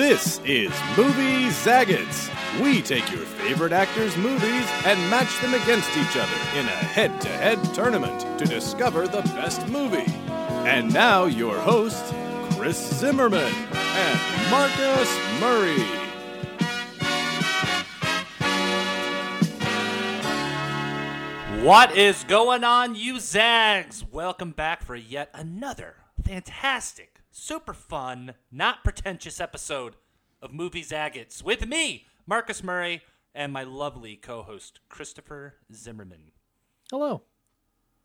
This is Movie Zaggets. We take your favorite actors' movies and match them against each other in a head to head tournament to discover the best movie. And now, your hosts, Chris Zimmerman and Marcus Murray. What is going on, you Zags? Welcome back for yet another fantastic, super fun, not pretentious episode of Movie Zaggets with me, Marcus Murray, and my lovely co host, Christopher Zimmerman. Hello.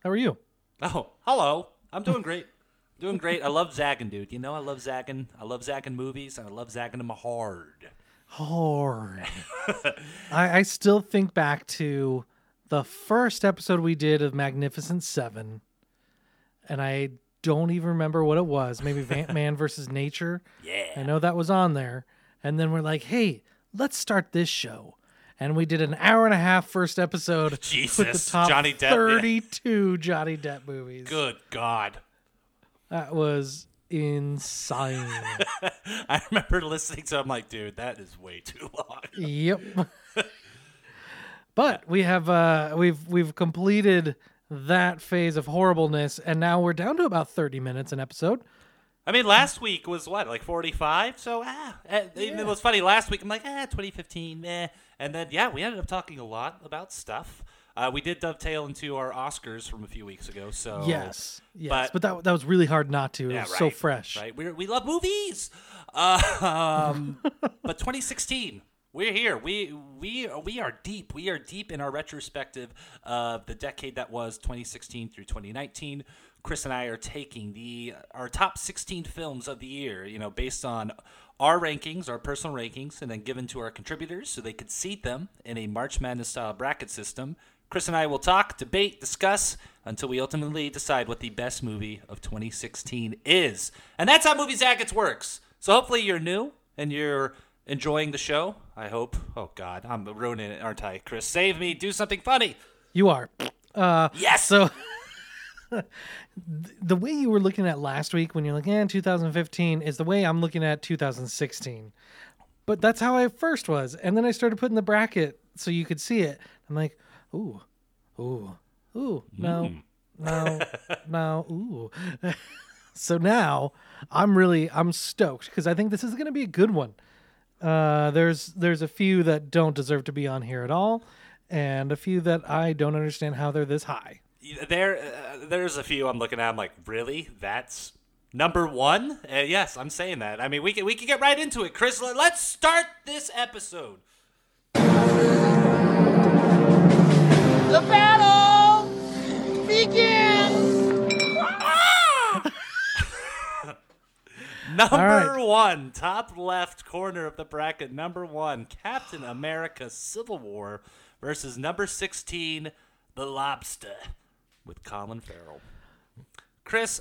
How are you? Oh, hello. I'm doing great. doing great. I love zagging, dude. You know, I love zagging. I love zagging movies, and I love zagging them hard. Hard. I, I still think back to the first episode we did of Magnificent Seven, and I don't even remember what it was. Maybe Man versus Nature. Yeah. I know that was on there. And then we're like, hey, let's start this show. And we did an hour and a half first episode Jesus, with the top Johnny Depp, yeah. 32 Johnny Depp movies. Good God. That was insane. I remember listening to it. I'm like, dude, that is way too long. Yep. but we have uh we've we've completed that phase of horribleness and now we're down to about 30 minutes an episode. I mean, last week was what, like 45? So, ah, eh, it was funny. Last week, I'm like, ah, 2015, eh. And then, yeah, we ended up talking a lot about stuff. Uh, we did dovetail into our Oscars from a few weeks ago. So, yes. Yes. but- But, that that was really hard not to. It yeah, was right, so fresh. Right. we we love movies. Uh, um, but 2016, we're here. We we we are deep. We are deep in our retrospective of the decade that was 2016 through 2019. Chris and I are taking the our top 16 films of the year. You know, based on our rankings, our personal rankings, and then given to our contributors so they could seat them in a March Madness style bracket system. Chris and I will talk, debate, discuss until we ultimately decide what the best movie of 2016 is. And that's how Movie Zaggets works. So hopefully you're new and you're enjoying the show. I hope. Oh, God. I'm ruining it, aren't I? Chris, save me. Do something funny. You are. Uh Yes. so the way you were looking at last week when you're like, eh, 2015 is the way I'm looking at 2016. But that's how I first was. And then I started putting the bracket so you could see it. I'm like, ooh, ooh, ooh, no, no, no, ooh. so now I'm really I'm stoked because I think this is going to be a good one. Uh, there's there's a few that don't deserve to be on here at all, and a few that I don't understand how they're this high. There, uh, there's a few I'm looking at. I'm like, really? That's number one? Uh, yes, I'm saying that. I mean, we can we can get right into it, Chris. Let- Let's start this episode. The battle begins! Number right. one, top left corner of the bracket. Number one, Captain America: Civil War versus number sixteen, The Lobster, with Colin Farrell. Chris,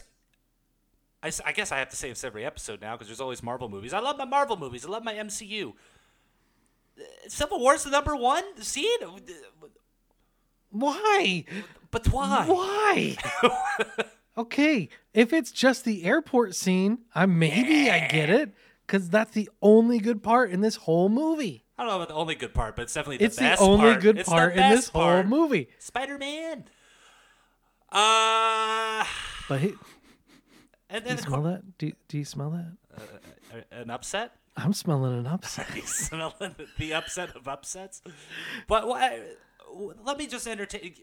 I guess I have to say this every episode now because there's always Marvel movies. I love my Marvel movies. I love my MCU. Civil War's the number one. See it, Why? but why? Why? okay, if it's just the airport scene, I maybe I get it because that's the only good part in this whole movie. I don't know about the only good part, but it's definitely the It's the only part. good It's part in best this whole movie. Spider Man. Uh, But he, and do you smell that? Do, do you smell that? Uh, uh, uh, an upset. I'm smelling an upset. Smelling the upset of upsets. But why? Let me just entertain.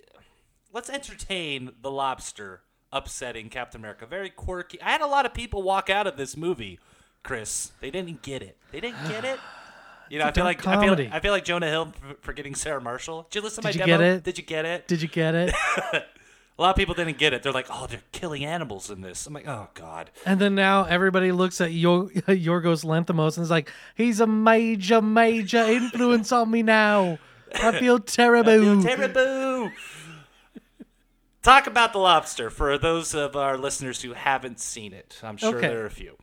Let's entertain the lobster upsetting Captain America. Very quirky. I had a lot of people walk out of this movie, Chris. They didn't get it. They didn't get it. You know, I feel like I feel. I feel like Jonah Hill for, for Sarah Marshall. Did you listen to Did my you demo? get it? Did you get it? Did you get it? A lot of people didn't get it. They're like, "Oh, they're killing animals in this." I'm like, "Oh God." And then now everybody looks at Yor- Yorgos Lanthimos and is like, he's a major, major influence on me now. I feel terrible. Terrible. Talk about the lobster for those of our listeners who haven't seen it. I'm sure Okay. there are a few.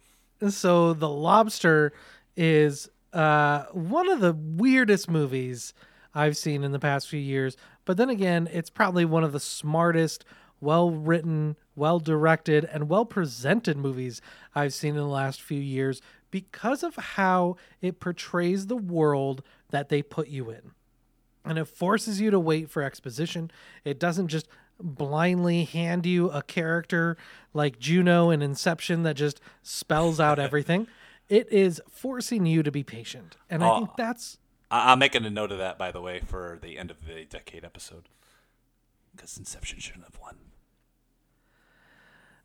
so the lobster is uh, one of the weirdest movies I've seen in the past few years. But then again, it's probably one of the smartest, well written, well directed, and well presented movies I've seen in the last few years because of how it portrays the world that they put you in. And it forces you to wait for exposition. It doesn't just blindly hand you a character like Juno in Inception that just spells out everything. It is forcing you to be patient. And I Oh. think that's I- I'm making a note of that, by the way, for the end of the decade episode. Because Inception shouldn't have won.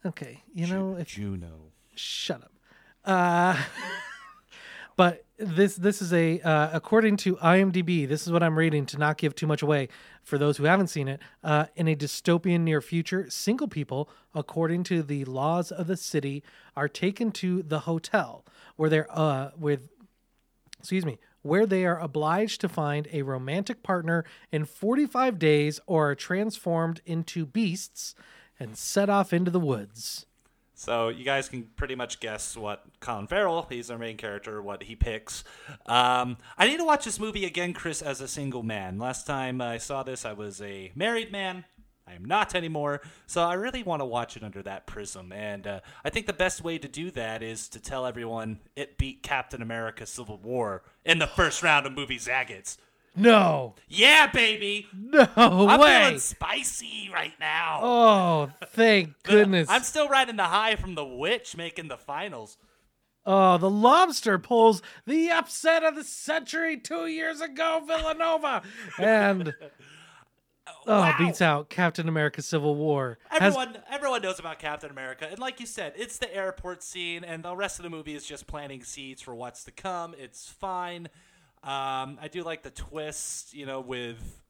okay. You know, if Juno. shut up. Uh, but this this is a uh, according to IMDb. This is what I'm reading to not give too much away for those who haven't seen it. Uh, in a dystopian near future, single people, according to the laws of the city, are taken to the hotel where they're uh with excuse me, where they are obliged to find a romantic partner in 45 days or are transformed into beasts and set off into the woods. So you guys can pretty much guess what Colin Farrell, he's our main character, what he picks. Um, I need to watch this movie again, Chris, as a single man. Last time I saw this, I was a married man. I am not anymore. So I really want to watch it under that prism. And uh, I think the best way to do that is to tell everyone it beat Captain America Civil War in the first round of movie Zaggets. No, Yeah, baby. no I'm way. feeling spicy right now. Oh, thank goodness. I'm still riding the high from the witch making the finals. oh, the lobster pulls the upset of the century two years ago, Villanova. And oh, Wow. beats out Captain America Civil War. Has- Everyone, everyone knows about Captain America, and like you said, it's the airport scene, and the rest of the movie is just planting seeds for what's to come. It's fine. Um, I do like the twist, you know, with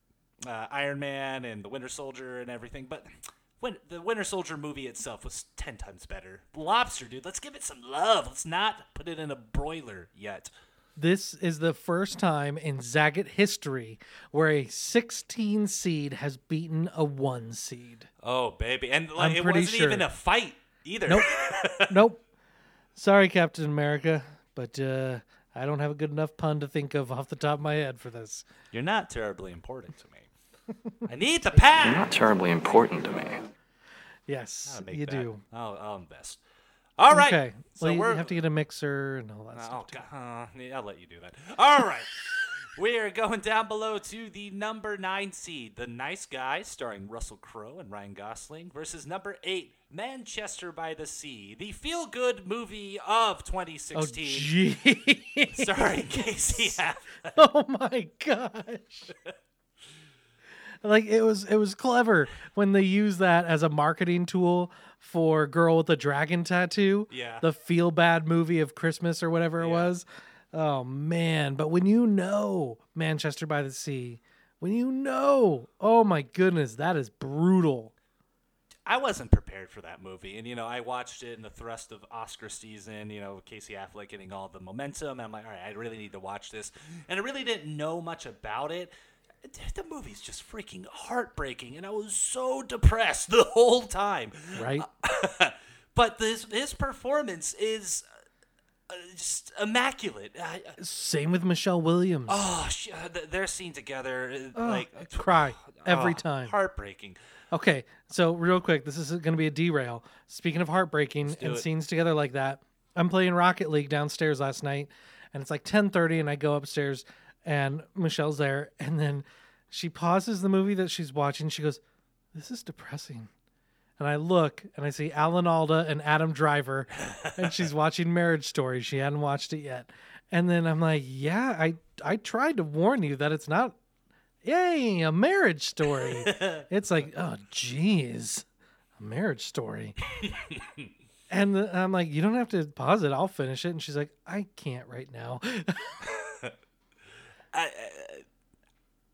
uh, Iron Man and the Winter Soldier and everything, but when the Winter Soldier movie itself was ten times better. Lobster, dude, let's give it some love. Let's not put it in a broiler yet. this is the first time in Zagat history where a 16 seed has beaten a one seed. Oh, baby, and like, I'm it pretty wasn't sure. even a fight either. Nope. nope. Sorry, Captain America, but uh, I don't have a good enough pun to think of off the top of my head for this. You're not terribly important to me. I need the pad. You're not terribly important to me. Yes, you that. do. I'll, I'll invest. All right. Okay. So well, you we're have to get a mixer and all that Oh, stuff. too. God. Uh, I'll let you do that. All right. we are going down below to the number nine seed, The Nice Guys, starring Russell Crowe and Ryan Gosling, versus number eight, Manchester by the Sea, the feel good movie of 2016. Oh, 2016, gee. starring Casey Affleck. oh my gosh. like it was it was clever when they used that as a marketing tool for girl with the dragon tattoo Yeah. the feel bad movie of christmas or whatever it Yeah. was oh man but when you know manchester by the sea when you know oh my goodness that is brutal I wasn't prepared for that movie, and you know, I watched it in the thrust of Oscar season. You know, Casey Affleck getting all the momentum. And I'm like, all right, I really need to watch this, and I really didn't know much about it. The movie's just freaking heartbreaking, and I was so depressed the whole time. right But this his performance is uh, just immaculate. I, I- same with michelle williams oh, sh- uh, th- their scene together, uh, Oh, like I cry every oh, time heartbreaking. Okay, so real quick, this is going to be a derail. Speaking of heartbreaking do and it. scenes together like that, I'm playing Rocket League downstairs last night, and it's like 10:30, and I go upstairs, and Michelle's there, and then she pauses the movie that she's watching. She goes, "This is depressing," and I look, and I see Alan Alda and Adam Driver, and she's watching Marriage Story. She hadn't watched it yet, and then I'm like, "Yeah, I I tried to warn you that it's not." Yay, a marriage story. it's like, oh, jeez, a marriage story. and the- I'm like, you don't have to pause it. I'll finish it. And she's like, I can't right now.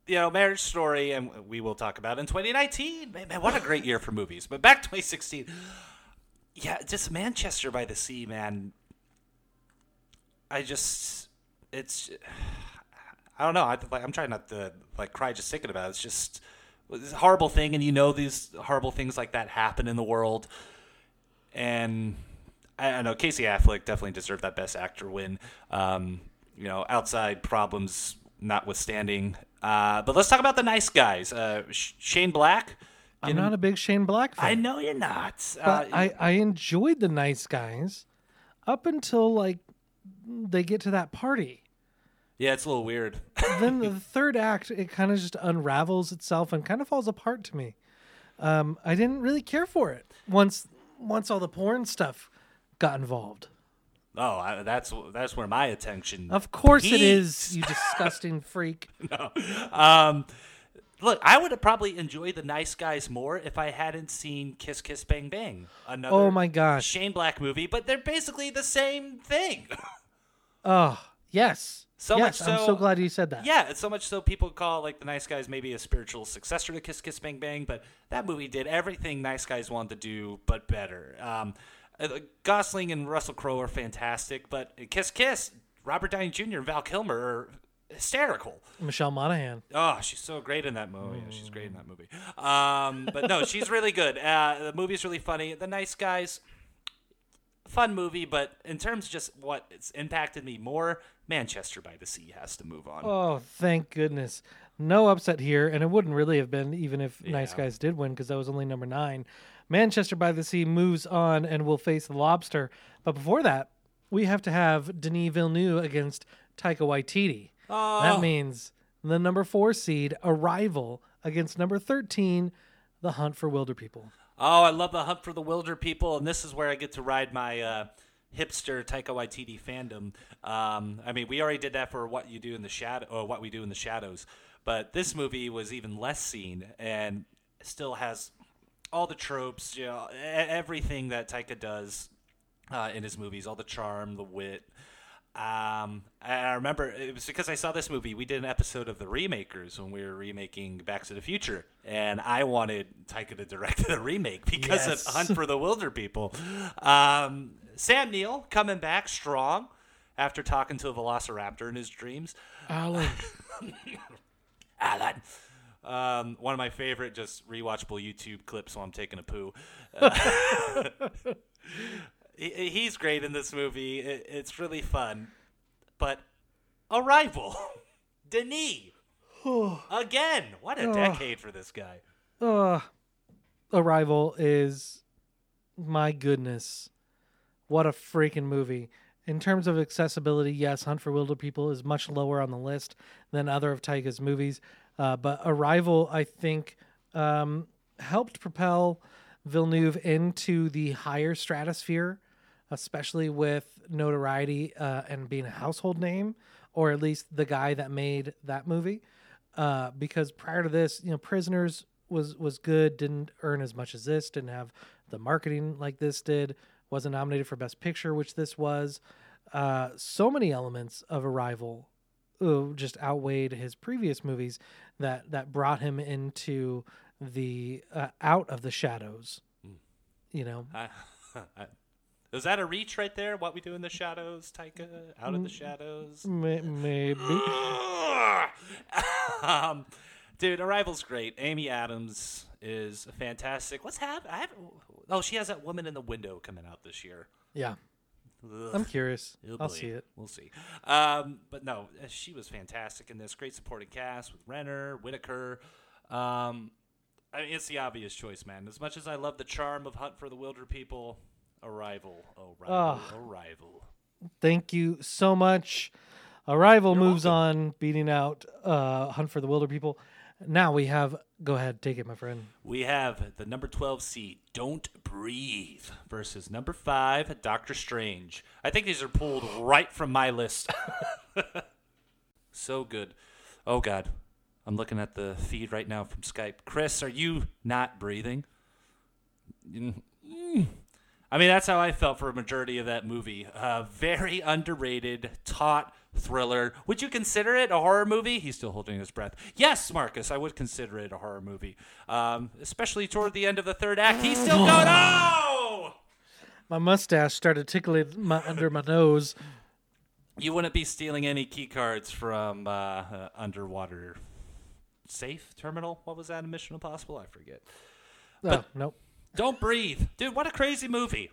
You know, Marriage Story, and we will talk about in 2019. Man, what a great year for movies. But back 2016, yeah, just Manchester by the Sea, man. I just, it's, I don't know. I, like, I'm trying not to like cry just thinking about it. It's just it's a horrible thing, and you know these horrible things like that happen in the world, and I don't know. Casey Affleck definitely deserved that Best Actor win. Um, you know, outside problems notwithstanding. Uh, but let's talk about the nice guys. Uh, Sh- Shane Black. I'm not a big Shane Black fan. I know you're not. But Uh, I, I enjoyed the nice guys up until like they get to that party. Yeah, it's a little weird. then the third act, it kind of just unravels itself and kind of falls apart to me. Um, I didn't really care for it once once all the porn stuff got involved. Oh, I, that's that's where my attention. Of course it peaked. is, you disgusting freak. Um, look, I would have probably enjoyed the Nice Guys more if I hadn't seen Kiss Kiss Bang Bang. Another Oh my gosh. Shane Black movie, but they're basically the same thing. Oh, yes. So yes, much I'm so- so glad you said that. yeah, it's so much so people call like the Nice Guys maybe a spiritual successor to Kiss Kiss Bang Bang, but that movie did everything Nice Guys wanted to do, but better. Um, Gosling and Russell Crowe are fantastic, but Kiss Kiss, Robert Downey Jr. and Val Kilmer are hysterical. Michelle Monaghan. Oh, she's so great in that movie. Yeah, she's great in that movie. Um, but no, she's really good. Uh, the movie's really funny. The Nice Guys, fun movie, but in terms of just what it's impacted me more, Manchester by the Sea has to move on. Oh, thank goodness. No upset here, and it wouldn't really have been even if Nice Guys did win because that was only number nine. Manchester by the Sea moves on and will face the Lobster. But before that, we have to have Denis Villeneuve against Taika Waititi. Oh. That means the number four seed Arrival against number 13, The Hunt for Wilderpeople. Oh, I love the Hunt for the Wilderpeople, and this is where I get to ride my uh, hipster Taika Waititi fandom. Um, I mean, we already did that for What You Do in the Shadow, or What We Do in the Shadows, but this movie was even less seen and still has all the tropes, you know, everything that Taika does uh, in his movies, all the charm, the wit. Um, I remember it was because I saw this movie. We did an episode of The Remakers when we were remaking Back to the Future, and I wanted Taika to direct the remake because Yes. of Hunt for the Wilderpeople. Um, Sam Neill coming back strong after talking to a Velociraptor in his dreams. Alan. Alan. Um, one of my favorite just rewatchable YouTube clips while I'm taking a poo. Uh, he, he's great in this movie. It, it's really fun. But Arrival, Denis, again. What a decade for this guy. uh, Arrival is my goodness. What a freaking movie. In terms of accessibility, yes, Hunt for Wilderpeople is much lower on the list than other of Taika's movies. Uh, but Arrival, I think, um, helped propel Villeneuve into the higher stratosphere, especially with notoriety uh, and being a household name, or at least the guy that made that movie. Uh, because prior to this, you know, Prisoners was was good, didn't earn as much as this, didn't have the marketing like this did, wasn't nominated for Best Picture, which this was. Uh, so many elements of Arrival just outweighed his previous movies that that brought him into the uh, out of the shadows. You know, I, I, is that a reach right there? What we do in the shadows, Taika? Out of the shadows? Maybe. um, dude, Arrival's great. Amy Adams is fantastic. What's happening? I have Oh, she has that woman in the window coming out this year. Yeah, Ugh. I'm curious. Oh, I'll boy. see it. We'll see. Um, but no, uh, she was fantastic in this. Great supporting cast with Renner, Whitaker. Um, I mean, it's the obvious choice, man. As much as I love the charm of Hunt for the Wilderpeople, Arrival, Arrival, Arrival. Thank you so much. Arrival moves on, beating out uh, Hunt for the Wilderpeople. Now we have. Go ahead, take it, my friend. We have the number 12 seed, Don't Breathe, versus number 5, Doctor Strange. I think these are pulled right from my list. so good. Oh, God. I'm looking at the feed right now from Skype. Chris, are you not breathing? Mm. I mean, that's how I felt for a majority of that movie. Uh, very underrated, taut thriller. Would you consider it a horror movie? He's still holding his breath. Yes, Marcus, I would consider it a horror movie. Um, especially toward the end of the third act. He's still going, oh! My mustache started tickling my, under my nose. You wouldn't be stealing any key cards from uh, uh, underwater safe terminal. What was that in Mission Impossible? I forget. oh, nope. Don't breathe, dude. What a crazy movie.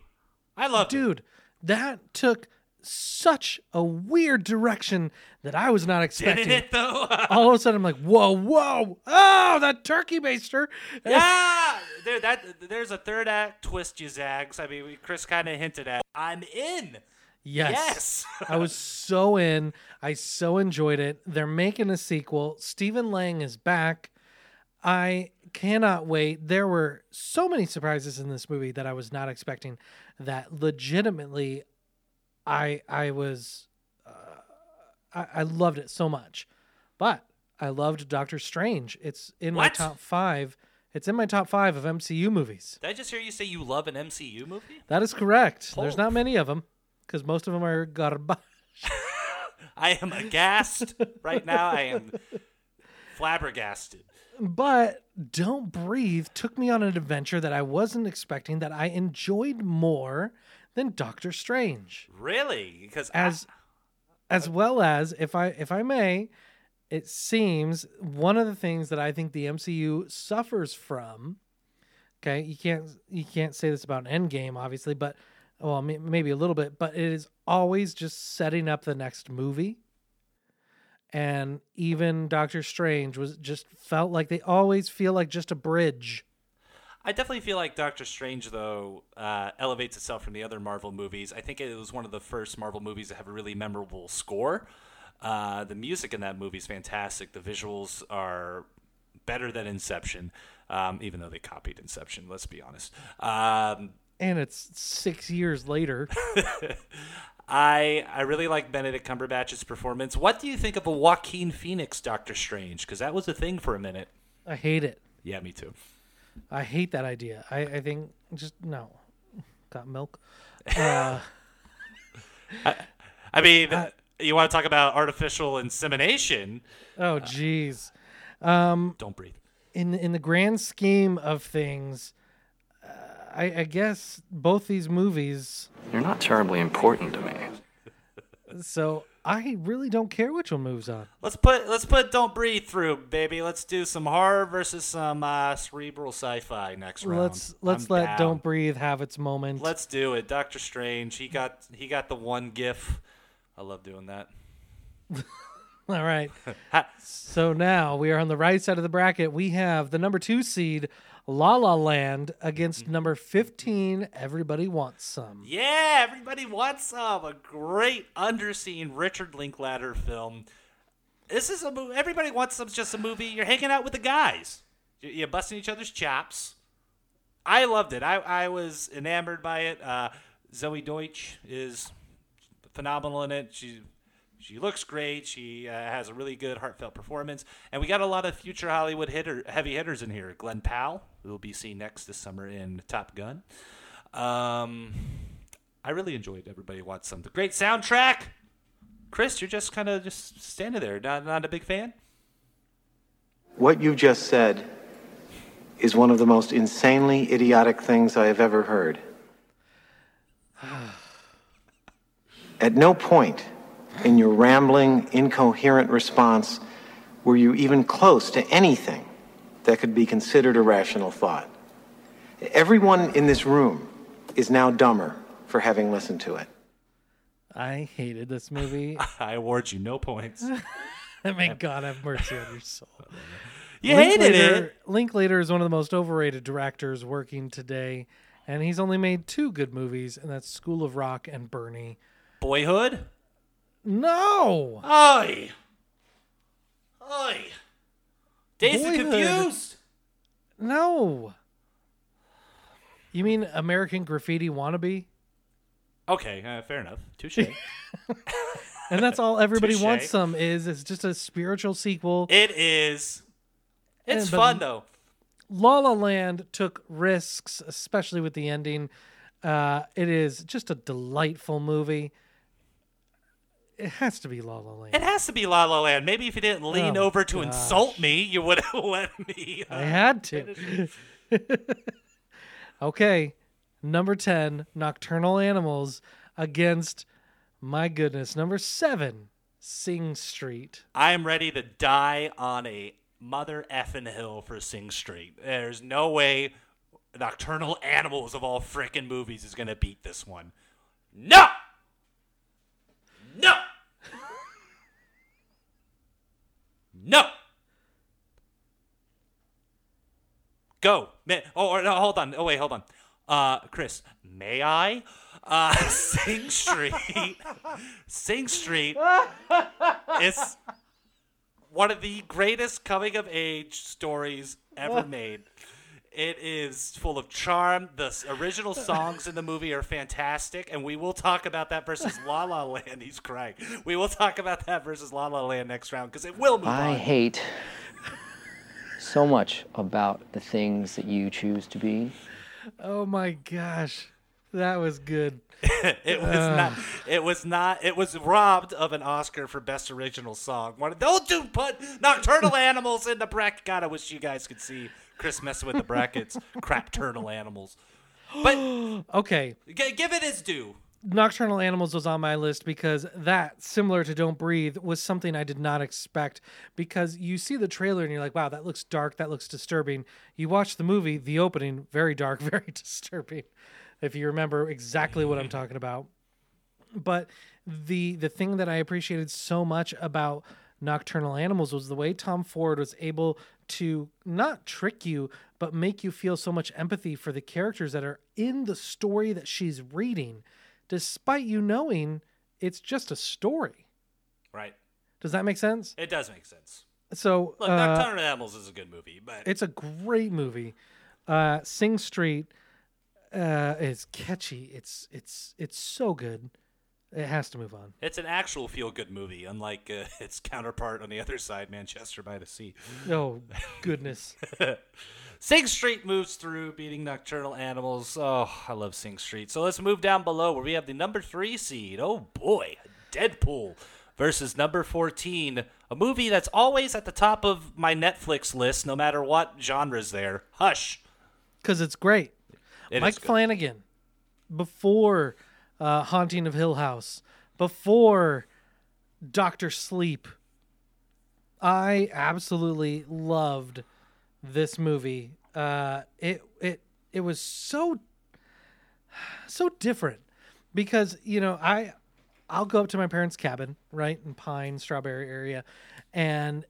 I love it. Dude, that took such a weird direction that I was not expecting. Didn't it though? All of a sudden, I'm like, whoa, whoa, oh, that turkey baster. yeah, there. That there's a third act twist, you zags. I mean, Chris kind of hinted at. I'm in. Yes. Yes. I was so in. I so enjoyed it. They're making a sequel. Stephen Lang is back. I cannot wait. There were so many surprises in this movie that I was not expecting that legitimately I I was uh, I, I loved it so much. But I loved Doctor Strange. It's in my top 5. It's in my top 5 of MCU movies. Did I just hear you say you love an MCU movie? That is correct. There's not many of them cuz most of them are garbage. I am aghast right now. I am flabbergasted. But Don't Breathe took me on an adventure that I wasn't expecting that I enjoyed more than Doctor Strange. Really? Because As as well as if I if I may, it seems one of the things that I think the MCU suffers from okay, you can't you can't say this about an Endgame obviously, but well, maybe a little bit, but it is always just setting up the next movie. And even Doctor Strange was just felt like they always feel like just a bridge. I definitely feel like Doctor Strange, though, uh, elevates itself from the other Marvel movies. I think it was one of the first Marvel movies to have a really memorable score. Uh, the music in that movie is fantastic. The visuals are better than Inception, um, even though they copied Inception. Let's be honest. Um, And it's six years later. I I really like Benedict Cumberbatch's performance. What do you think of a Joaquin Phoenix Doctor Strange? Because that was a thing for a minute. I hate it. Yeah, me too. I hate that idea. I, I think just no. Got milk. Uh, I mean, you want to talk about artificial insemination? oh, jeez. Um, Don't breathe. in in the grand scheme of things, uh, I, I guess both these movies. You're not terribly important to me. So I really don't care which one moves on. Let's put let's put Don't Breathe through, baby. Let's do some horror versus some uh, cerebral sci-fi next round. Let's let's I'm let down. Don't Breathe have its moment. Let's do it. Doctor Strange. He got he got the one gif. I love doing that. All right. So now we are on the right side of the bracket. We have the number two seed, La La Land, against number 15, Everybody Wants Some. Yeah, everybody wants some. A great underseen Richard Linklater film. This is a movie. Everybody wants some. Just a movie. You're hanging out with the guys. You- You're busting each other's chops. I loved it. I, I was enamored by it. Uh, Zoey Deutch is phenomenal in it. She she looks great. She uh, has a really good heartfelt performance, and we got a lot of future Hollywood hitter heavy hitters in here. Glen Powell, who will be seen next this summer in Top Gun. Um, I really enjoyed Everybody Wants Some. The great soundtrack. Chris, you're just kind of just standing there, not not a big fan. What you just said is one of the most insanely idiotic things I have ever heard. At no point in your rambling, incoherent response were you even close to anything that could be considered a rational thought. Everyone in this room is now dumber for having listened to it. I hated this movie. I award you no points. May God have mercy on your soul. You hated Linklater- it. Linklater is one of the most overrated directors working today, and he's only made two good movies, and that's School of Rock and Bernie. Boyhood. No! Oi. Oi. Days Boyhood. Confused. No! You mean American Graffiti Wannabe? Okay, uh, fair enough. Touche. And that's all everybody Touche. wants some is it's just a spiritual sequel. it is. It's but- fun though. La La Land took risks, especially with the ending. Uh, it is just a delightful movie. It has to be La La Land. It has to be La La Land. Maybe if you didn't lean Oh, over to insult me, you would have let me. uh, I had to. okay, number 10, Nocturnal Animals against, my goodness, number 7, Sing Street. I am ready to die on a mother effing hill for Sing Street. There's no way Nocturnal Animals of all frickin' movies is gonna beat this one. No! No! No! Go. May- oh, no, hold on. Oh, wait, hold on. Uh, Chris, may I? Uh, Sing Street. Sing Street is one of the greatest coming of age stories ever made. It is full of charm. The original songs in the movie are fantastic, and we will talk about that versus La La Land. He's crying. We will talk about that versus La La Land next round because it will move I on. hate so much about the things that you choose to be. Oh my gosh, that was good. It was not. It was not. It was robbed of an Oscar for best original song. One, don't do put nocturnal animals in the bracket. God, I wish you guys could see Chris messing with the brackets. Crap, turnal animals. But Okay, g- give it its due. Nocturnal Animals was on my list because that, similar to Don't Breathe, was something I did not expect. Because you see the trailer and you're like, wow, that looks dark, that looks disturbing. You watch the movie, the opening, very dark, very disturbing, if you remember exactly what I'm talking about. But the the thing that I appreciated so much about Nocturnal Animals was the way Tom Ford was able to not trick you, but make you feel so much empathy for the characters that are in the story that she's reading, despite you knowing it's just a story. Right. Does that make sense? It does make sense. So Look, uh, Nocturnal Animals is a good movie, but it's a great movie. Uh, Sing Street uh, is catchy. It's it's it's so good. It has to move on. it's an actual feel-good movie, unlike uh, its counterpart on the other side, Manchester by the Sea. Oh goodness. Sing Street moves through, beating Nocturnal Animals. Oh, I love Sing Street. So let's move down below where we have the number three seed. Oh boy, Deadpool versus number 14. A movie that's always at the top of my Netflix list, no matter what genre's there. Hush. because it's great. It Mike. Flanagan, before uh, Haunting of Hill House, before Doctor Sleep, I absolutely loved this movie. Uh, it it it was so so different because you know I I'll go up to my parents' cabin right in Pine Strawberry area, and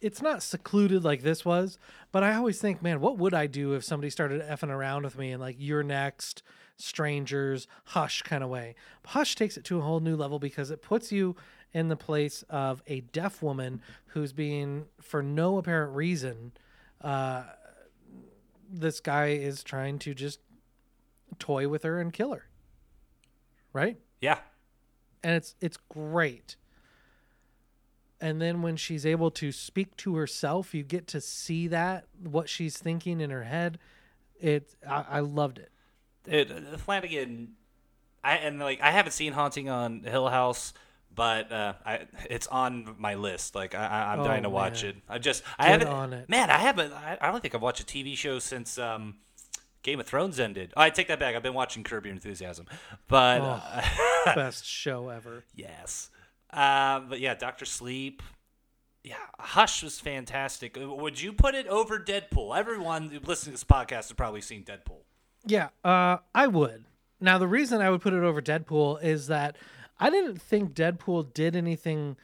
it's not secluded like this was, but I always think, man, what would I do if somebody started effing around with me and like you're next, strangers, hush kind of way. Hush takes it to a whole new level because it puts you in the place of a deaf woman who's being, for no apparent reason, uh, this guy is trying to just toy with her and kill her. Right? Yeah. and it's it's great. And then when she's able to speak to herself, you get to see that what she's thinking in her head. It I, I loved it. It, uh, Flanagan, I and like I haven't seen Haunting on Hill House, but uh, I it's on my list. Like I, I'm Oh, dying to watch man. it. I just I Get haven't on it. man. I haven't. I, I don't think I've watched a TV show since um, Game of Thrones ended. Oh, I take that back. I've been watching Curb Your Enthusiasm, but Oh. uh, Best show ever. yes. Um, but yeah, Doctor Sleep. Yeah, Hush was fantastic. Uh, Would you put it over Deadpool? Everyone listening to this podcast has probably seen Deadpool. Yeah, uh, I would. Now the reason I would put it over Deadpool is that I didn't think Deadpool did anything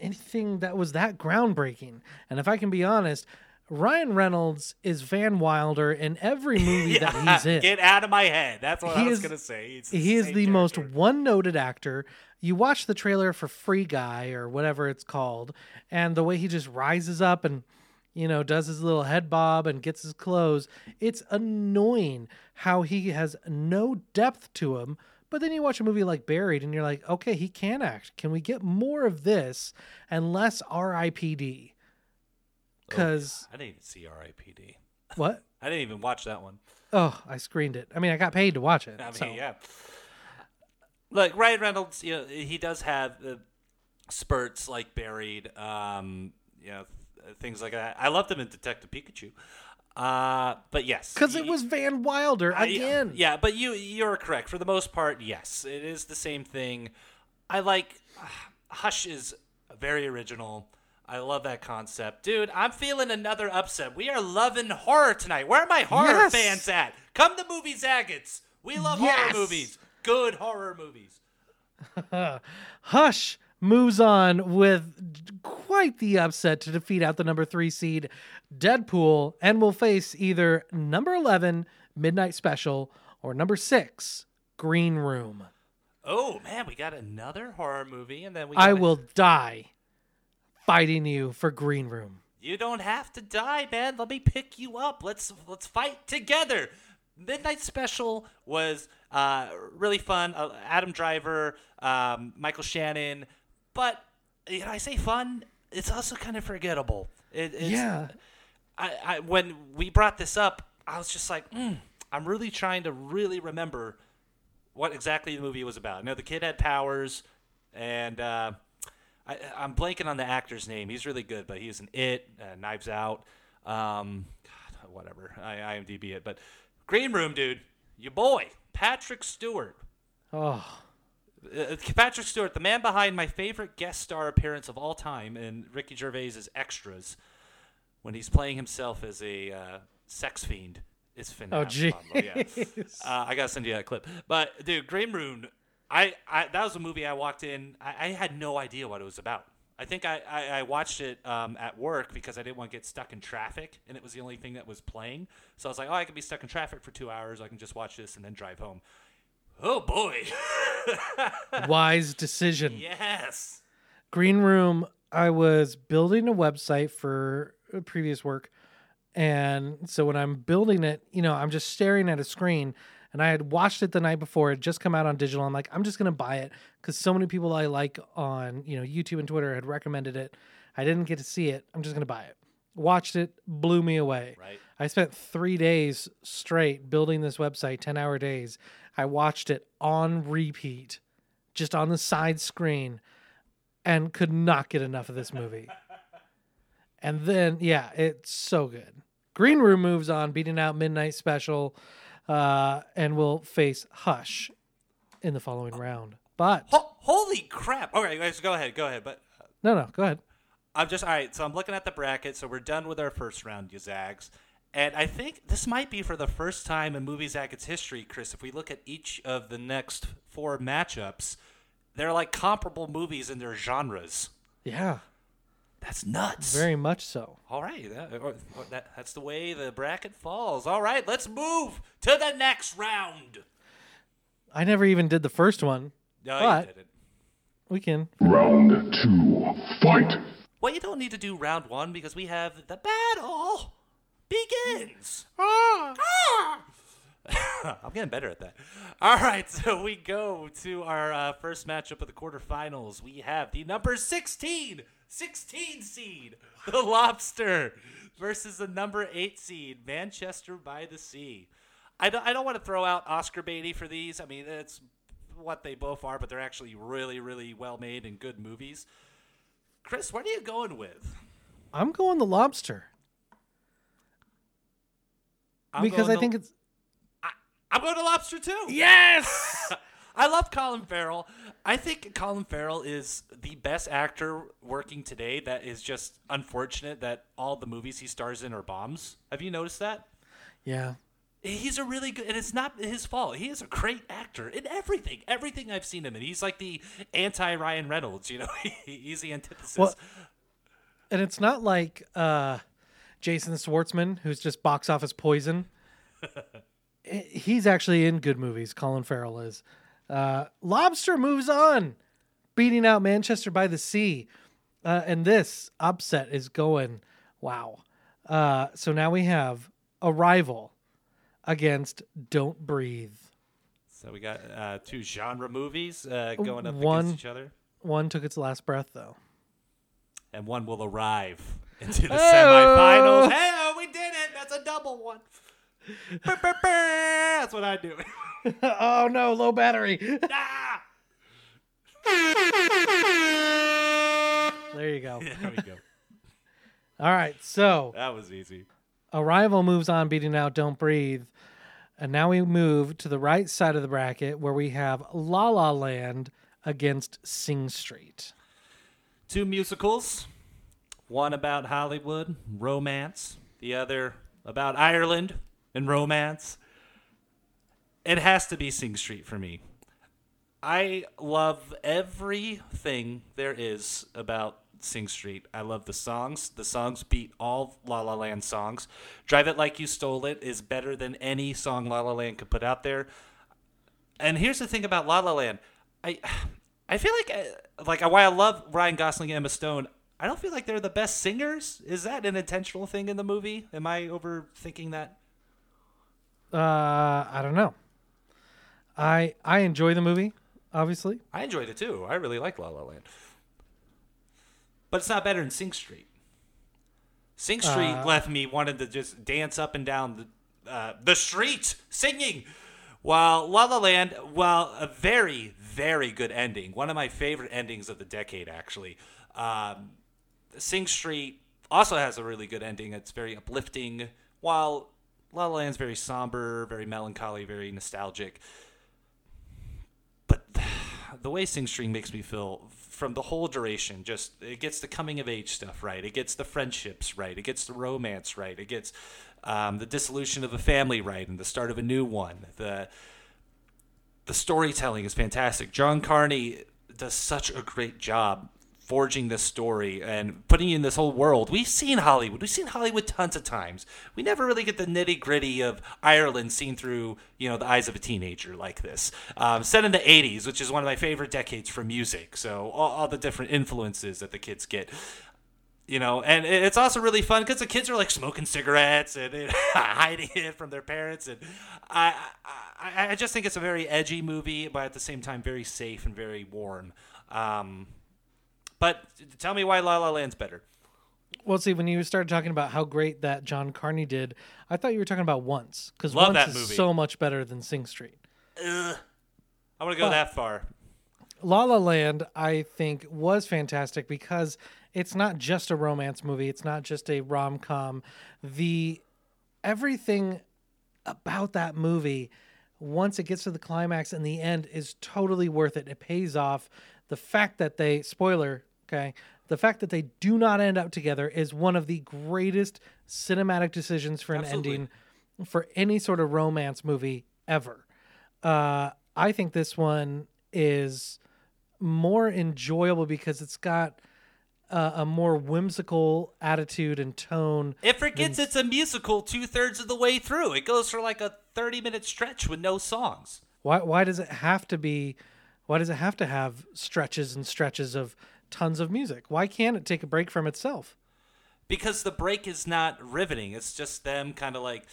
anything that was that groundbreaking. And if I can be honest, Ryan Reynolds is Van Wilder in every movie that he's in. Get out of my head. That's what I He was is- gonna say. He's he is the most one-noted actor. You watch the trailer for Free Guy or whatever it's called, and the way he just rises up and you know does his little head bob and gets his clothes. It's annoying how he has no depth to him. But then you watch a movie like Buried, and you're like, okay, he can act. Can we get more of this and less R.I.P.D. Because I didn't even see R.I.P.D. what? I didn't even watch that one. Oh, I screened it. I mean, I got paid to watch it. I mean, so. yeah. Look, Ryan Reynolds, you know, he does have uh, spurts like Buried, um, you know, things like that. I loved him in Detective Pikachu. Uh, but yes, Because it was Van Wilder I- again. Yeah, but you you're correct for the most part. Yes, it is the same thing. I like Hush is very original. I love that concept, dude. I'm feeling another upset. We are loving horror tonight. Where are my horror Yes. fans at? Come to Movie Zaggets. We love Yes. horror movies. Good horror movies. Hush moves on with quite the upset to defeat out the number three seed Deadpool and will face either number 11 Midnight Special or number six Green Room. Oh man, we got another horror movie, and then we. I will die fighting you for Green Room. You don't have to die, man. Let me pick you up. Let's let's fight together. Midnight Special was uh, really fun. Uh, Adam Driver, um, Michael Shannon, but you know, I say fun. It's also kind of forgettable. It, Yeah. I, I when we brought this up, I was just like, mm, I'm really trying to really remember what exactly the movie was about. I know the kid had powers, and uh, I, I'm blanking on the actor's name. He's really good, but he was in It, uh, Knives Out, um, God, whatever. I IMDb it, but Green Room, dude, your boy Patrick Stewart. Oh, Uh, Patrick Stewart, the man behind my favorite guest star appearance of all time in Ricky Gervais's Extras, when he's playing himself as a uh, sex fiend, is phenomenal. Oh, Yeah. Uh, I gotta send you that clip. But dude, Green Room, I, I that was a movie I walked in. I, I had no idea what it was about. I think I, I, I watched it um, at work because I didn't want to get stuck in traffic, and it was the only thing that was playing. So I was like, oh, I can be stuck in traffic for two hours. I can just watch this and then drive home. Oh boy, wise decision. yes. Green Room, I was building a website for previous work. And so when I'm building it, you know, I'm just staring at a screen and I had watched it the night before. It just come out on digital. I'm like, I'm just going to buy it because so many people I like on, you know, YouTube and Twitter had recommended it. I didn't get to see it. I'm just going to buy it. Watched it, blew me away. Right. I spent three days straight building this website, 10 hour days. I watched it on repeat, just on the side screen, and could not get enough of this movie. and then, yeah, it's so good. Green Room moves on, beating out Midnight Special, uh, and will face Hush in the following round. But, Ho- holy crap! All right, guys, go ahead, go ahead. But uh, no, no, go ahead. I'm just all right. So I'm looking at the bracket. So we're done with our first round, you zags. And I think this might be for the first time in Movie Zagat's history, Chris. If we look at each of the next four matchups, they're like comparable movies in their genres. Yeah, That's nuts. very much so. All right, that, or- or that, that's the way the bracket falls. All right, let's move to the next round. I never even did the first one. No, But- you didn't. We can. Round two, fight! Well, you don't need to do round one because we have the battle begins. I'm getting better at that. All right, so we go to our uh, first matchup of the quarterfinals. We have the number 16, 16 seed, the Lobster, versus the number 8 seed, Manchester by the Sea. I don't, I don't want to throw out Oscar Beatty for these. I mean, it's what they both are, but they're actually really, really well made and good movies. Chris, what are you going with? I'm going the lobster I'm because I the- think it's I'm going to Lobster too. yes. I love Colin Farrell. I think Colin Farrell is the best actor working today. That is just unfortunate that all the movies he stars in are bombs. Have you noticed that? yeah, He's a really good, and it's not his fault. He is a great actor in everything. Everything I've seen him in, he's like the anti Ryan Reynolds. You know, he's the antithesis. Well, and it's not like uh, Jason Schwartzman, who's just box office poison. He's actually in good movies. Colin Farrell is. Uh, Lobster moves on, beating out Manchester by the Sea, uh, and this upset is going. Wow. Uh, so now we have Arrival against Don't Breathe. so we got uh, two genre movies uh, going up One- against each other, One took its last breath though. and one will arrive into the Oh. semifinals. Hey, we did it! That's a double one. That's what I do. oh no, low battery. ah! there you go. There we go. All right, so That was easy. Arrival moves on, beating out Don't Breathe. And now we move to the right side of the bracket where we have La La Land against Sing Street. Two musicals. One about Hollywood, romance. The other about Ireland and romance. It has to be Sing Street for me. I love everything there is about Sing Street. I love the songs. The songs beat all La La Land songs. Drive It Like You Stole It is better than any song La La Land could put out there. And here's the thing about La La Land, I I feel like uh, like why I love Ryan Gosling and Emma Stone. I don't feel like they're the best singers. Is that an intentional thing in the movie? Am I overthinking that? Uh, I don't know. I I enjoy the movie, obviously. I enjoyed it too. I really like La La Land, but it's not better than Sing Street. Sing Street Uh, left me wanting to just dance up and down the uh, the street singing. While La La Land, well, a very very good ending, one of my favorite endings of the decade actually. Um, Sing Street also has a really good ending. It's very uplifting, while La La Land's very somber, very melancholy, very nostalgic. But the way Sing Street makes me feel from the whole duration, just it gets the coming of age stuff right. It gets the friendships right. It gets the romance right. It gets um, the dissolution of a family right and the start of a new one. The the storytelling is fantastic. John Carney does such a great job forging this story and putting you in this whole world. We've seen Hollywood. We've seen Hollywood tons of times. We never really get the nitty gritty of Ireland seen through, you know, the eyes of a teenager like this. Um, set in the 80s, which is one of my favorite decades for music. So all, all the different influences that the kids get. You know, and it's also really fun because the kids are like smoking cigarettes and, and hiding it from their parents. And I, I, I just think it's a very edgy movie, but at the same time, very safe and very warm. Um, but tell me why La La Land's better. Well, see, when you started talking about how great that John Carney did, I thought you were talking about Once because Love Once that is movie. so much better than Sing Street. Ugh. I want to go Well- that far. La La Land, I think, was fantastic because it's not just a romance movie. It's not just a rom com. The everything about that movie, once it gets to the climax and the end, is totally worth it. It pays off. The fact that they spoiler, okay, the fact that they do not end up together is one of the greatest cinematic decisions for an Absolutely. ending for any sort of romance movie ever. Uh, I think this one is more enjoyable because it's got uh, a more whimsical attitude and tone. It forgets it's a musical two thirds of the way through. It goes for like a 30 minute stretch with no songs. Why why does it have to be why does it have to have stretches and stretches of tons of music? Why can't it take a break from itself? because the break is not riveting. It's just them kind of like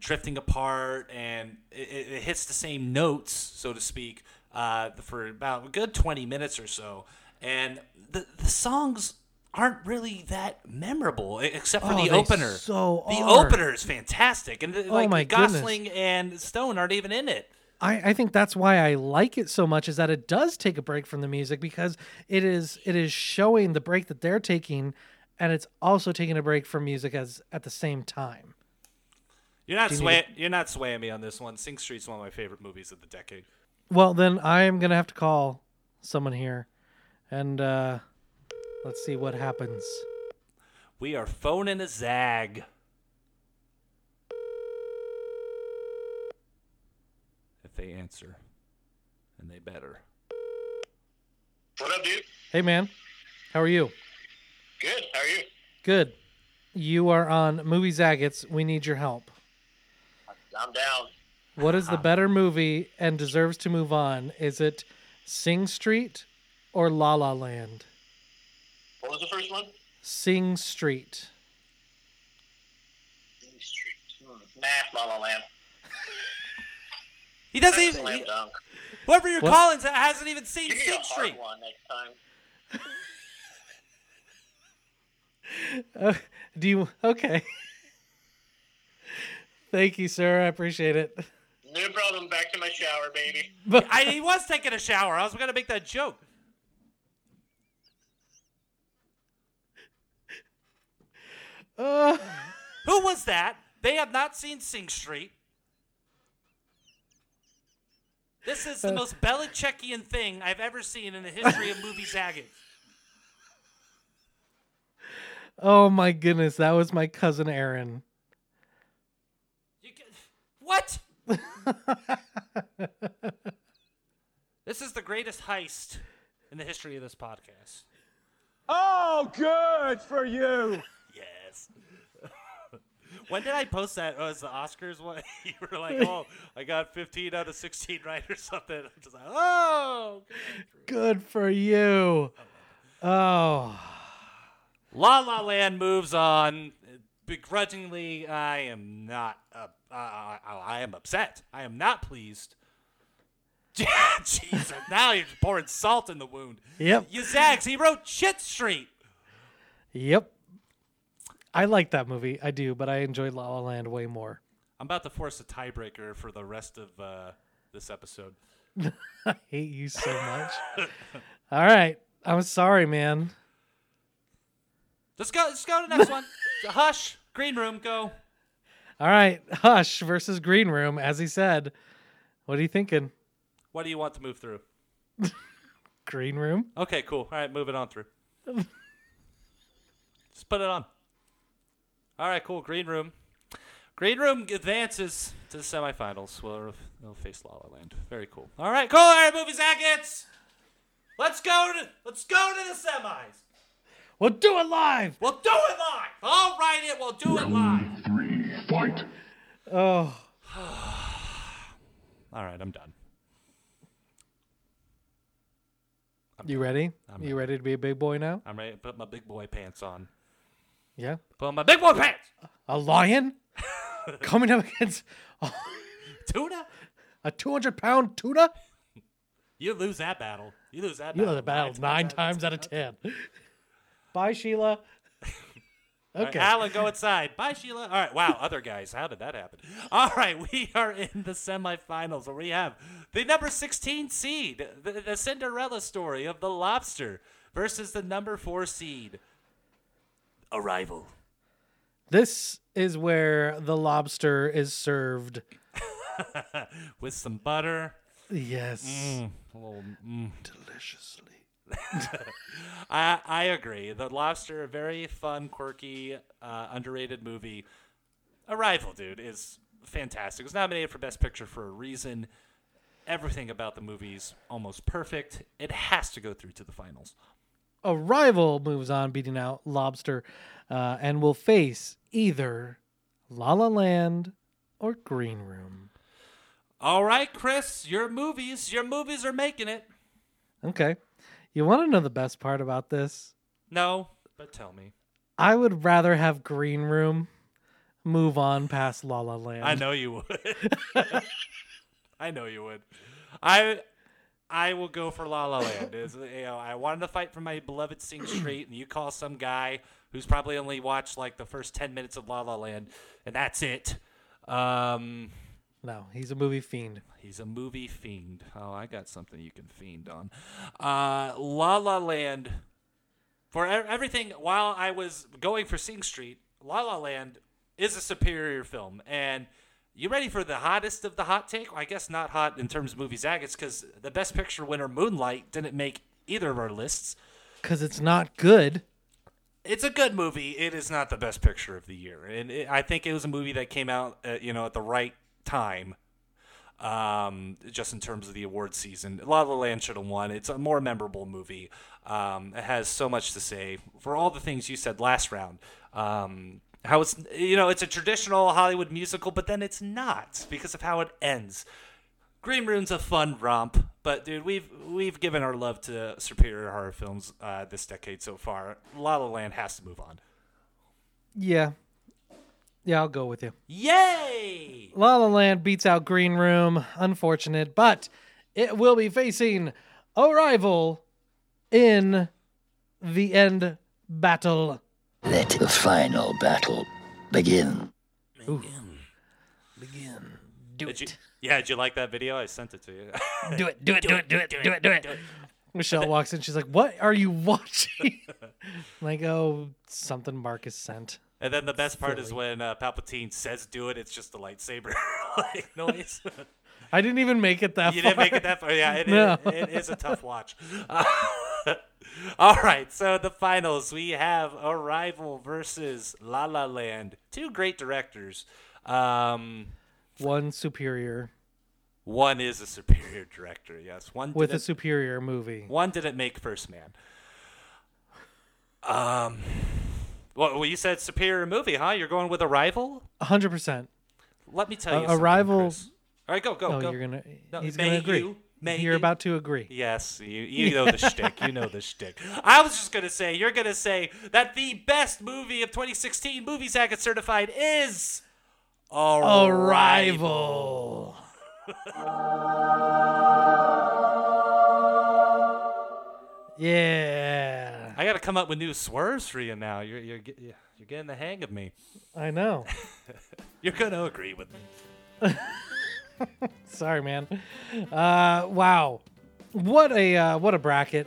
drifting apart, and it, it it hits the same notes, so to speak, uh, for about a good twenty minutes or so. And the the songs aren't really that memorable, except for Oh, the opener. so the opener is fantastic, and Oh like my goodness. Gosling and Stone aren't even in it. I, I think that's why I like it so much is that it does take a break from the music because it is it is showing the break that they're taking and it's also taking a break from music as at the same time. You're not you sway- need you're not swaying me on this one. Sing Street's one of my favorite movies of the decade. Well, then I am gonna have to call someone here, and uh, let's see what happens. We are phoning a zag. They answer, and they better. What up, dude? Hey, man, how are you? Good. How are you? Good. You are on Movie Zaggets. We need your help. I'm down. What is the better movie and deserves to move on? Is it Sing Street or La La Land? What was the first one? Sing Street. Main Street. Hmm. Nah, La La Land. He doesn't That's even. slam dunk. Whoever you're What? calling hasn't even seen Give me Sing a hard Street. one next time. Uh, do you? Okay. Thank you, sir. I appreciate it. No problem. Back to my shower, baby. But I, he was taking a shower. I was going to make that joke. uh, Who was that? They have not seen Sing Street. This is the uh, most Belichickian thing I've ever seen in the history of movie zagging. oh my goodness, that was my cousin Aaron. You can, what? this is the greatest heist in the history of this podcast. Oh, good for you. Yes. When did I post that? Oh, it's the Oscars one. you were like, "Oh, I got 15 out of 16 right" or something. I'm just like, "Oh." Good for you. Oh, La La Land moves on. Begrudgingly, I am not. Uh, uh, I am upset. I am not pleased. Jesus! Now you're pouring salt in the wound. Yep. You zags. He wrote Shit Street. yep. I like that movie. I do, but I enjoyed La La Land way more. I'm about to force a tiebreaker for the rest of uh, this episode. I hate you so much. All right. I'm sorry, man. Let's go. Let's go to the next one. Hush. Green room. Go. All right. Hush versus Green Room, as he said. What are you thinking? What do you want to move through? Green Room? Okay, cool. All right, move it on through. Just put it on. All right, cool. Green room. Green room advances to the semifinals. Well, they'll face La La Land. Very cool. All right, cool. All right, movie zackets. Let's go to let's go to the semis. We'll do it live. We'll do it live. I'll it. We'll do it live. Three, fight. Oh, All right, I'm done. you ready? I'm you ready to be a big boy now? I'm ready to put my big boy pants on. Yeah. Put on my big boy pants. A lion coming up against a, Tuna. a 200 pound tuna? You lose that battle. You lose that You battle. know the battle nine times out of 10. Bye, Sheila. All right, Okay. Alan, go inside. Bye, Sheila. All right. Wow. Other guys. How did that happen? All right. We are in the semifinals where we have the number 16 seed, the, the Cinderella story of the lobster versus the number four seed, Arrival. This is where the lobster is served. With some butter. Yes. Mm, a little, mm. Deliciously. I, I agree. The Lobster, a very fun, quirky, uh, underrated movie. Arrival, dude, is fantastic. It was nominated for Best Picture for a reason. Everything about the movie's almost perfect. It has to go through to the finals. Arrival moves on, beating out Lobster, uh, and will face either La La Land or Green Room. All right, Chris, your movies, your movies are making it. Okay. You want to know the best part about this? No, but tell me. I would rather have Green Room move on past La La Land. I know you would. I know you would. I I will go for La La Land. Is you know, I wanted to fight for my beloved Sing Street, and you call some guy who's probably only watched like the first ten minutes of La La Land, and that's it. Um, No, he's a movie fiend. he's a movie fiend. Oh, I got something you can fiend on. Uh, La La Land. For everything, while I was going for Sing Street, La La Land is a superior film. And you ready for the hottest of the hot take? Well, I guess not hot in terms of movie zaggets because the Best Picture winner Moonlight didn't make either of our lists. Because it's not good. It's a good movie. It is not the best picture of the year, and it, I think it was a movie that came out, uh, you know, at the right time. Um, just in terms of the award season, La La Land should have won. It's a more memorable movie. Um, it has so much to say for all the things you said last round. Um, how it's you know it's a traditional Hollywood musical, but then it's not because of how it ends. Green Room's a fun romp, but dude, we've we've given our love to superior horror films uh, this decade so far. La La Land has to move on. Yeah. Yeah, I'll go with you. Yay! La La Land beats out Green Room. Unfortunate, but it will be facing Arrival in the end battle. Let the final battle begin. Begin. Begin. Do Did you, yeah, did you like that video? I sent it to you. Do it, do it, do it, do it, do it, do it. Michelle walks in. She's like, "What are you watching?" I'm like, "Oh, something Marcus sent." and then the best part is when uh, Palpatine says "do it." It's just a lightsaber like noise. I didn't even make it that far. you far. didn't make it that far. Yeah, it, No. it, it is a tough watch. Uh, all right, so the finals we have Arrival versus La La Land. Two great directors. Um, One superior one is a superior director. Yes, one with a superior movie. One didn't make First Man. Um, Well, you said superior movie, huh? You're going with Arrival? hundred percent. Let me tell you. something, Arrival- All right, go, go, Oh, go. you're gonna. No, he's gonna agree. you- may You're about to agree. Yes, you, you know the shtick. You know the shtick. I was just gonna say you're gonna say that the best movie of 2016, movie Zagat certified, is Arrival. Yeah, I got to come up with new swerves for you now. You're you're you're getting the hang of me. I know. You're gonna agree with me. Sorry, man. Uh, wow, what a uh, what a bracket.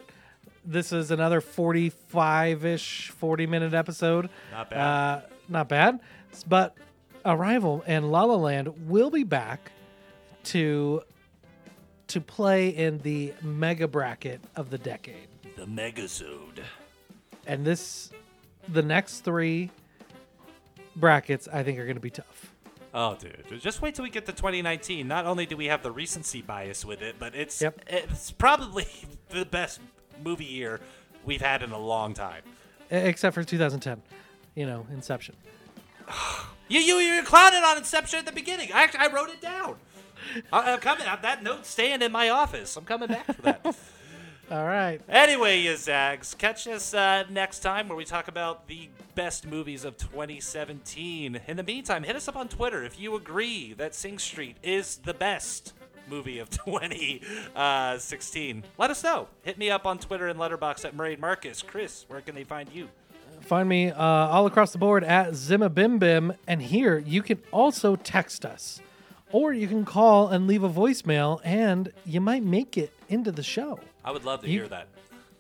This is another forty-five-ish, forty-minute episode. Not bad. Uh, not bad. But Arrival and La La Land will be back to to play in the mega bracket of the decade. The Megazode. And this, the next three brackets, I think are going to be tough. Oh, dude, just wait till we get to 2019. Not only do we have the recency bias with it, but it's Yep. it's probably the best movie year we've had in a long time. Except for 2010, you know, Inception. You you you clowning on Inception at the beginning. I I wrote it down. I, I'm coming. That note's staying in my office. I'm coming back for that. All right. Anyway, you zags, catch us uh, next time where we talk about the best movies of 2017. In the meantime, hit us up on Twitter if you agree that Sing Street is the best movie of 2016. Let us know. Hit me up on Twitter and Letterboxd at Murray Marcus. Chris, where can they find you? Find me uh, all across the board at Zimabimbim. And here, you can also text us. Or you can call and leave a voicemail, and you might make it into the show. I would love to You- hear that.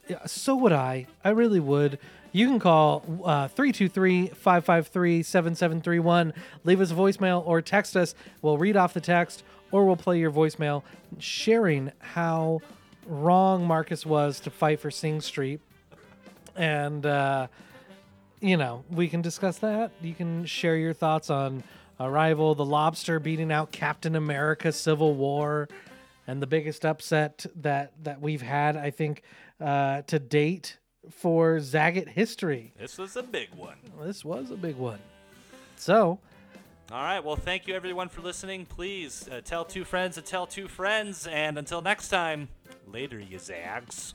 Yeah, so would I. I really would. You can call uh, 323 553 7731. Leave us a voicemail or text us. We'll read off the text or we'll play your voicemail sharing how wrong Marcus was to fight for Sing Street. And, uh, you know, we can discuss that. You can share your thoughts on Arrival, The Lobster beating out Captain America, Civil War, and the biggest upset that that we've had, I think, uh, to date for Zagat history. This was a big one. This was a big one. So, All right. Well, thank you everyone for listening. Please uh, tell two friends to tell two friends. And until next time, later, you zags.